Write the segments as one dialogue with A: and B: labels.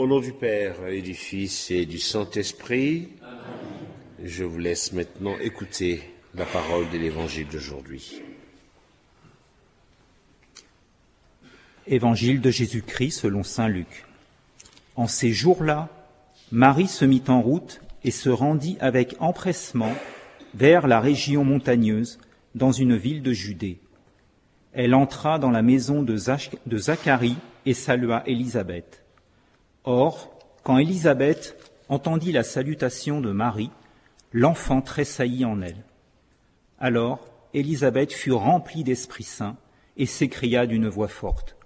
A: Au nom du Père et du Fils et du Saint-Esprit, je vous laisse maintenant écouter la parole de l'Évangile d'aujourd'hui.
B: Évangile de Jésus-Christ selon Saint Luc. En ces jours-là, Marie se mit en route et se rendit avec empressement vers la région montagneuse, dans une ville de Judée. Elle entra dans la maison de, Zacharie et salua Élisabeth. Or, quand Élisabeth entendit la salutation de Marie, l'enfant tressaillit en elle. Alors Élisabeth fut remplie d'Esprit Saint et s'écria d'une voix forte.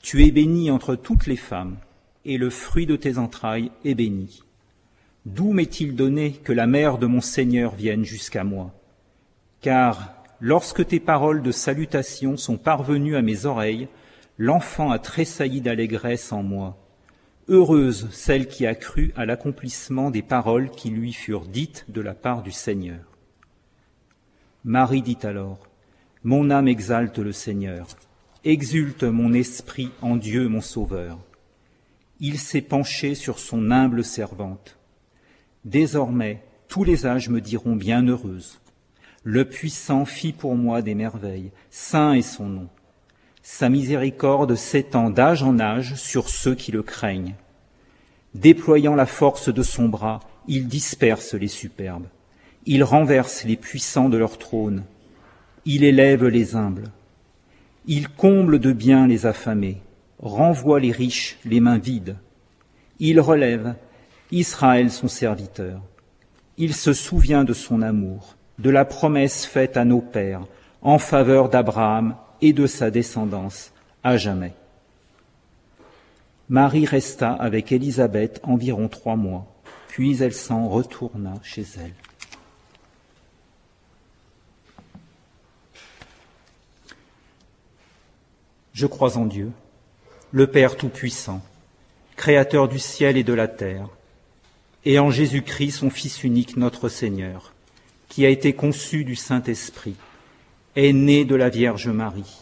B: Tu es bénie entre toutes les femmes, et le fruit de tes entrailles est béni. D'où m'est-il donné que la mère de mon Seigneur vienne jusqu'à moi? Car lorsque tes paroles de salutation sont parvenues à mes oreilles, l'enfant a tressailli d'allégresse en moi. Heureuse celle qui a cru à l'accomplissement des paroles qui lui furent dites de la part du Seigneur. Marie dit alors, Mon âme exalte le Seigneur, exulte mon esprit en Dieu mon Sauveur. Il s'est penché sur son humble servante. Désormais, tous les âges me diront bienheureuse. Le puissant fit pour moi des merveilles, saint est son nom. Sa miséricorde s'étend d'âge en âge sur ceux qui le craignent. Déployant la force de son bras, il disperse les superbes. Il renverse les puissants de leur trône. Il élève les humbles. Il comble de bien les affamés, renvoie les riches les mains vides. Il relève Israël son serviteur. Il se souvient de son amour, de la promesse faite à nos pères en faveur d'Abraham et de sa descendance à jamais. Marie resta avec Élisabeth environ trois mois, puis elle s'en retourna chez elle. Je crois en Dieu, le Père Tout-Puissant, Créateur du ciel et de la terre et en Jésus-Christ, son Fils unique, notre Seigneur, qui a été conçu du Saint-Esprit, est né de la Vierge Marie,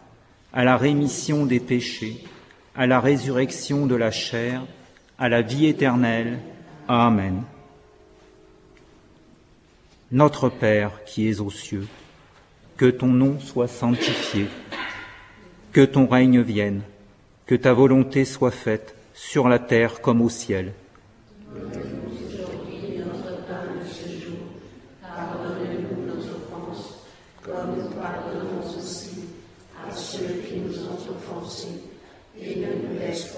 B: à la rémission des péchés, à la résurrection de la chair, à la vie éternelle. Amen. Notre Père qui es aux cieux, que ton nom soit sanctifié, que ton règne vienne, que ta volonté soit faite sur la terre comme au ciel.
C: Pardonne-nous nos offenses, comme nous pardonnons aussi à ceux qui nous ont offensés, et ne nous laisse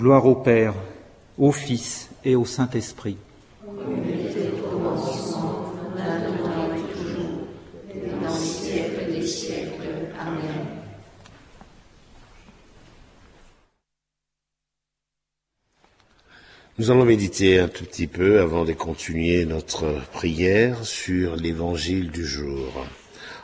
B: Gloire au Père, au Fils et au Saint-Esprit.
A: Nous allons méditer un tout petit peu avant de continuer notre prière sur l'évangile du jour.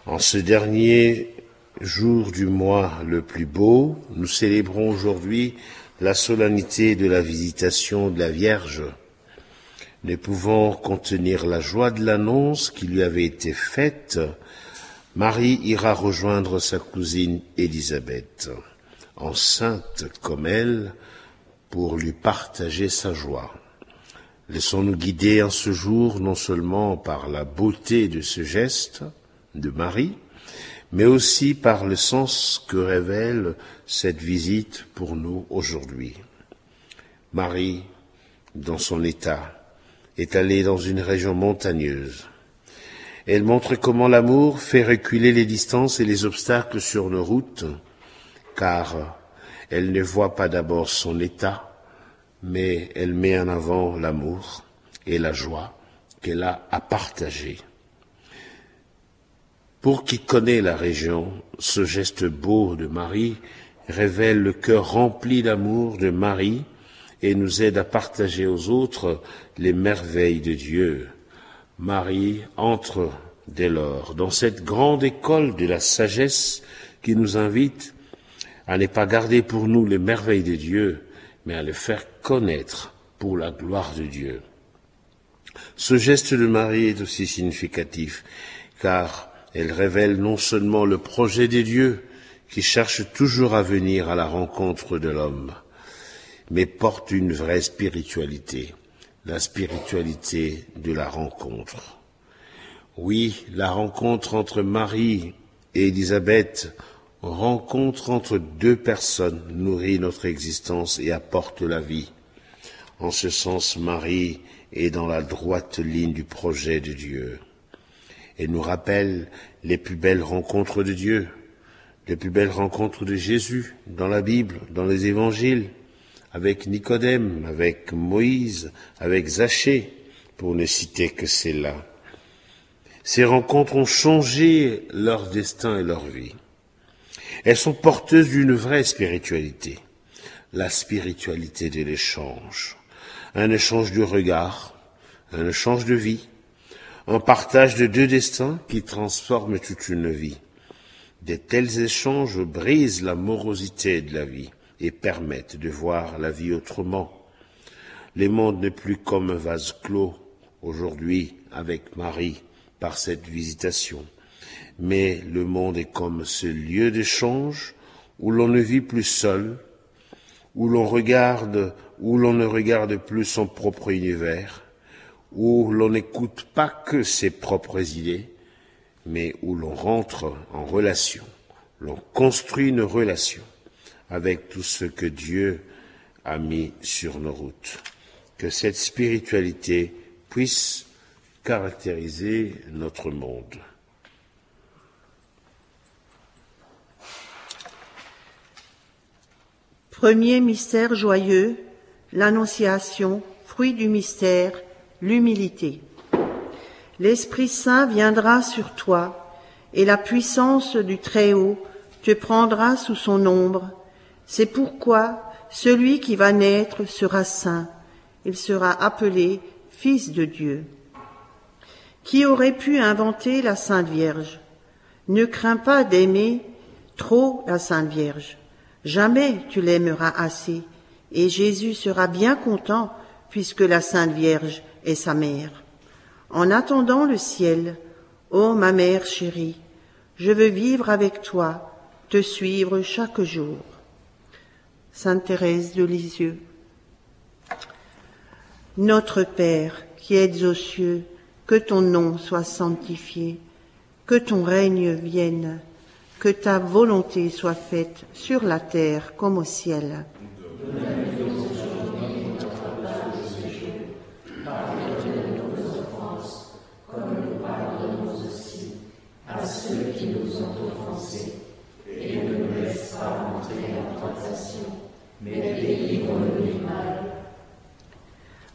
A: En ce dernier jour du mois le plus beau, nous célébrons aujourd'hui la solennité de la visitation de la Vierge, ne pouvant contenir la joie de l'annonce qui lui avait été faite, Marie ira rejoindre sa cousine Élisabeth, enceinte comme elle, pour lui partager sa joie. Laissons-nous guider en ce jour non seulement par la beauté de ce geste de Marie, mais aussi par le sens que révèle cette visite pour nous aujourd'hui. Marie, dans son état, est allée dans une région montagneuse. Elle montre comment l'amour fait reculer les distances et les obstacles sur nos routes, car elle ne voit pas d'abord son état, mais elle met en avant l'amour et la joie qu'elle a à partager. Pour qui connaît la région, ce geste beau de Marie révèle le cœur rempli d'amour de Marie et nous aide à partager aux autres les merveilles de Dieu. Marie entre dès lors dans cette grande école de la sagesse qui nous invite à ne pas garder pour nous les merveilles de Dieu, mais à les faire connaître pour la gloire de Dieu. Ce geste de Marie est aussi significatif, car elle révèle non seulement le projet des dieux qui cherchent toujours à venir à la rencontre de l'homme, mais porte une vraie spiritualité, la spiritualité de la rencontre. Oui, la rencontre entre Marie et Élisabeth, rencontre entre deux personnes, nourrit notre existence et apporte la vie. En ce sens, Marie est dans la droite ligne du projet de Dieu et nous rappelle les plus belles rencontres de Dieu, les plus belles rencontres de Jésus dans la Bible, dans les évangiles, avec Nicodème, avec Moïse, avec Zachée, pour ne citer que celles-là. Ces rencontres ont changé leur destin et leur vie. Elles sont porteuses d'une vraie spiritualité, la spiritualité de l'échange, un échange de regard, un échange de vie, un partage de deux destins qui transforment toute une vie. De tels échanges brisent la morosité de la vie et permettent de voir la vie autrement. Le monde n'est plus comme un vase clos aujourd'hui avec Marie par cette visitation, mais le monde est comme ce lieu d'échange où l'on ne vit plus seul, où l'on regarde, où l'on ne regarde plus son propre univers, où l'on n'écoute pas que ses propres idées, mais où l'on rentre en relation, l'on construit une relation avec tout ce que Dieu a mis sur nos routes. Que cette spiritualité puisse caractériser notre monde.
D: Premier mystère joyeux, l'Annonciation, fruit du mystère, l'humilité. L'Esprit Saint viendra sur toi et la puissance du Très-Haut te prendra sous son ombre. C'est pourquoi celui qui va naître sera saint. Il sera appelé Fils de Dieu. Qui aurait pu inventer la Sainte Vierge? Ne crains pas d'aimer trop la Sainte Vierge. Jamais tu l'aimeras assez, et Jésus sera bien content puisque la Sainte Vierge et sa mère. En attendant le ciel, ô ma mère chérie, je veux vivre avec toi, te suivre chaque jour. Sainte Thérèse de Lisieux. Notre Père, qui êtes aux cieux, que ton nom soit sanctifié, que ton règne vienne, que ta volonté soit faite sur la terre comme au ciel.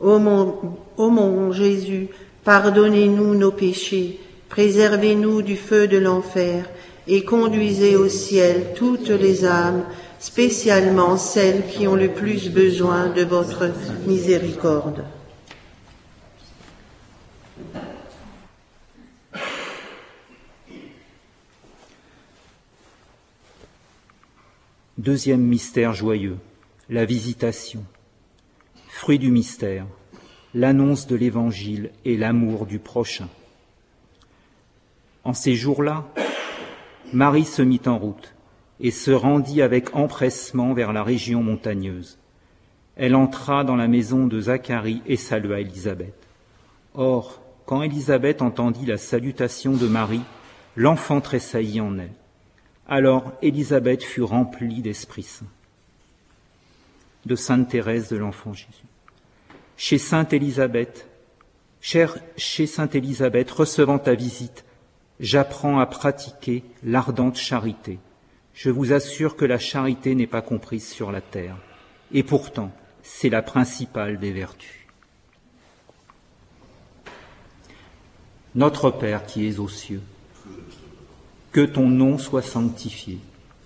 D: Ô mon Jésus, pardonnez-nous nos péchés, préservez-nous du feu de l'enfer, et conduisez au ciel toutes les âmes, spécialement celles qui ont le plus besoin de votre miséricorde.
B: Deuxième mystère joyeux, la visitation. Fruit du mystère, l'annonce de l'Évangile et l'amour du prochain. En ces jours-là, Marie se mit en route et se rendit avec empressement vers la région montagneuse. Elle entra dans la maison de Zacharie et salua Élisabeth. Or, quand Élisabeth entendit la salutation de Marie, l'enfant tressaillit en elle. Alors Élisabeth fut remplie d'Esprit Saint. De Sainte Thérèse de l'Enfant Jésus. Chez Sainte Élisabeth, chère chez Sainte Élisabeth, recevant ta visite, j'apprends à pratiquer l'ardente charité. Je vous assure que la charité n'est pas comprise sur la terre, et pourtant c'est la principale des vertus. Notre Père qui es aux cieux, que ton nom soit sanctifié,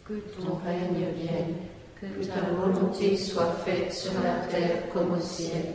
E: Que ton règne vienne, que ta volonté soit faite sur la terre comme au ciel.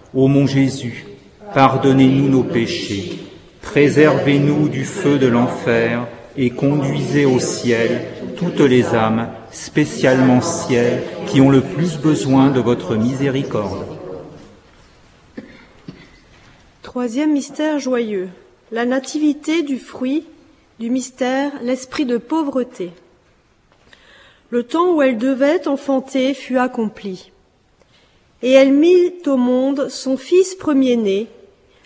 B: Ô mon Jésus, pardonnez-nous nos péchés, préservez-nous du feu de l'enfer et conduisez au ciel toutes les âmes, spécialement celles qui ont le plus besoin de votre miséricorde.
F: Troisième mystère joyeux, la nativité du fruit du mystère, l'esprit de pauvreté. Le temps où elle devait enfanter fut accompli. Et elle mit au monde son fils premier-né,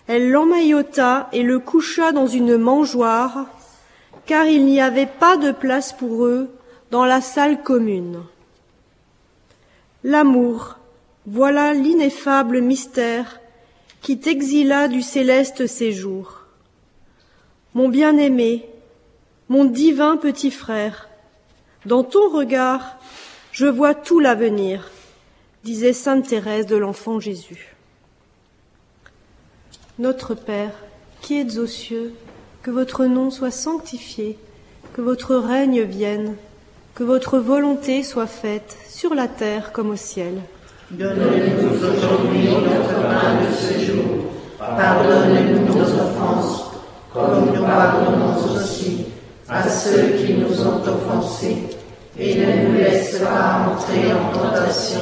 F: elle l'emmaillota et le coucha dans une mangeoire, car il n'y avait pas de place pour eux dans la salle commune. L'amour, voilà l'ineffable mystère qui t'exila du céleste séjour. Mon bien-aimé, mon divin petit frère, dans ton regard, je vois tout l'avenir, disait sainte Thérèse de l'enfant Jésus. Notre Père, qui êtes aux cieux, que votre nom soit sanctifié, que votre règne vienne, que votre volonté soit faite sur la terre comme au ciel.
D: Donne-nous aujourd'hui notre pain de ce jour. Pardonne-nous nos offenses, comme nous pardonnons aussi à ceux qui nous ont offensés. Et ne nous laisse pas entrer en tentation,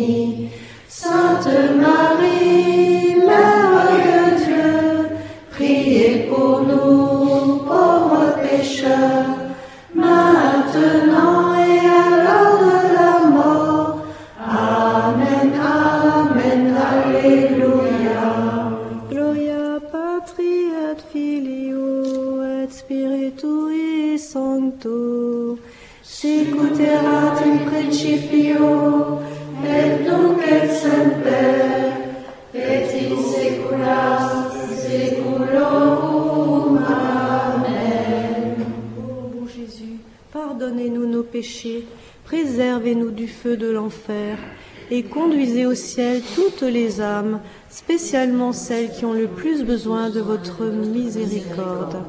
F: Les âmes, spécialement celles qui ont le plus besoin de votre miséricorde.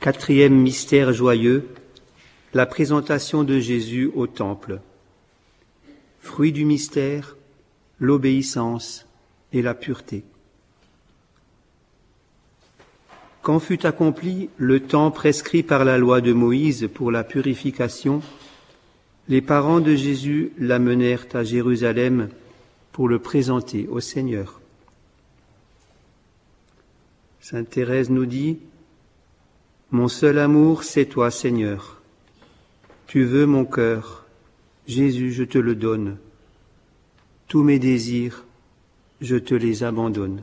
B: Quatrième mystère joyeux, la présentation de Jésus au Temple. Fruit du mystère, l'obéissance et la pureté. Quand fut accompli le temps prescrit par la loi de Moïse pour la purification, les parents de Jésus l'amenèrent à Jérusalem pour le présenter au Seigneur. Sainte Thérèse nous dit, Mon seul amour, c'est toi, Seigneur. Tu veux mon cœur, Jésus, je te le donne. Tous mes désirs, je te les abandonne.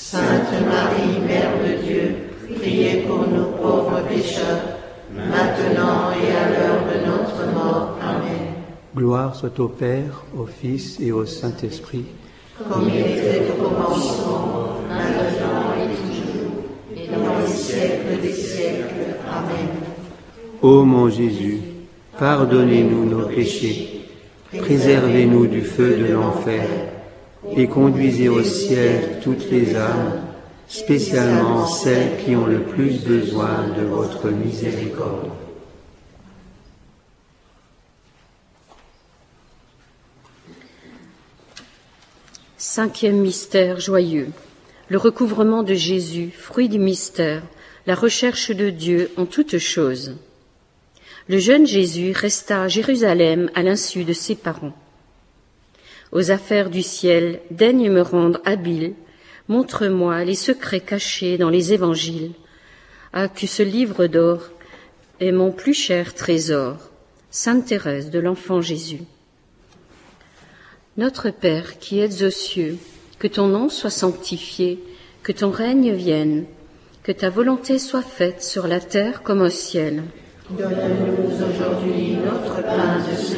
D: Sainte Marie, Mère de Dieu, priez pour nous pauvres pécheurs, maintenant et à l'heure de notre mort. Amen.
G: Gloire soit au Père, au Fils et au Saint-Esprit.
D: Comme il était au commencement, maintenant et toujours, et dans les siècles des siècles. Amen.
G: Ô mon Jésus, pardonnez-nous nos péchés, préservez-nous du feu de l'enfer, et conduisez au ciel toutes les âmes, spécialement celles qui ont le plus besoin de votre miséricorde.
E: Cinquième mystère joyeux. Le recouvrement de Jésus, fruit du mystère, la recherche de Dieu en toutes choses. Le jeune Jésus resta à Jérusalem à l'insu de ses parents. Aux affaires du ciel, daigne me rendre habile, montre-moi les secrets cachés dans les évangiles. Ah, que ce livre d'or est mon plus cher trésor. Sainte Thérèse de l'Enfant Jésus. Notre Père qui êtes aux cieux, que ton nom soit sanctifié, que ton règne vienne, que ta volonté soit faite sur la terre comme au ciel.
D: Donne-nous aujourd'hui notre.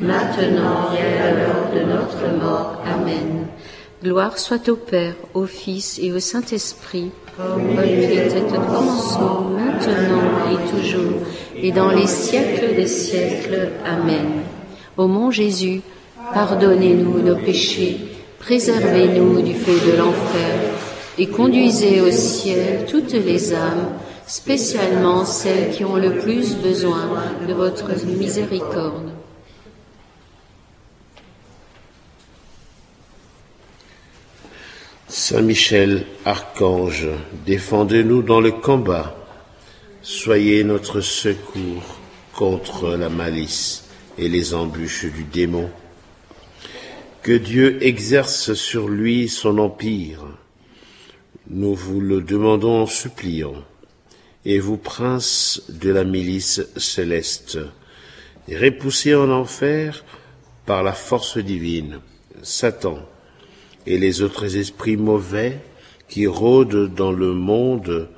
D: maintenant et à l'heure de notre mort. Amen.
E: Gloire soit au Père, au Fils et au Saint-Esprit,
D: Comme il était
E: au commencement, maintenant et toujours, et dans les siècles des siècles. Amen. Ô mon Jésus, pardonnez-nous nos péchés, préservez-nous du feu de l'enfer, et conduisez au ciel toutes les âmes, spécialement celles qui ont le plus besoin de votre miséricorde.
A: Saint Michel, archange, défendez-nous dans le combat. Soyez notre secours contre la malice et les embûches du démon. Que Dieu exerce sur lui son empire. Nous vous le demandons en suppliant. Et vous, princes de la milice céleste, repoussez en enfer par la force divine Satan et les autres esprits mauvais qui rôdent dans le monde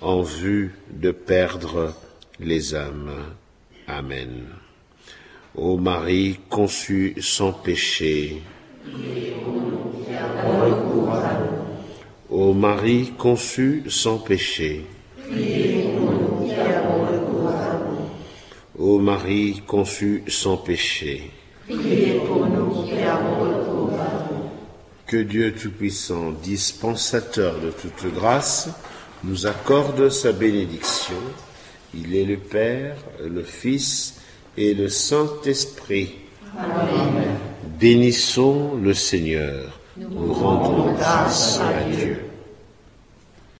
A: en vue de perdre les âmes. Amen. Ô Marie conçue sans péché, Ô Marie conçue sans péché, Ô Marie conçue sans péché,
D: nous qui avons recours à vous.
A: Que Dieu Tout-Puissant, dispensateur de toute grâce, nous accorde sa bénédiction. Il est le Père, le Fils et le Saint-Esprit. Bénissons le Seigneur. Nous rendons grâce à Dieu.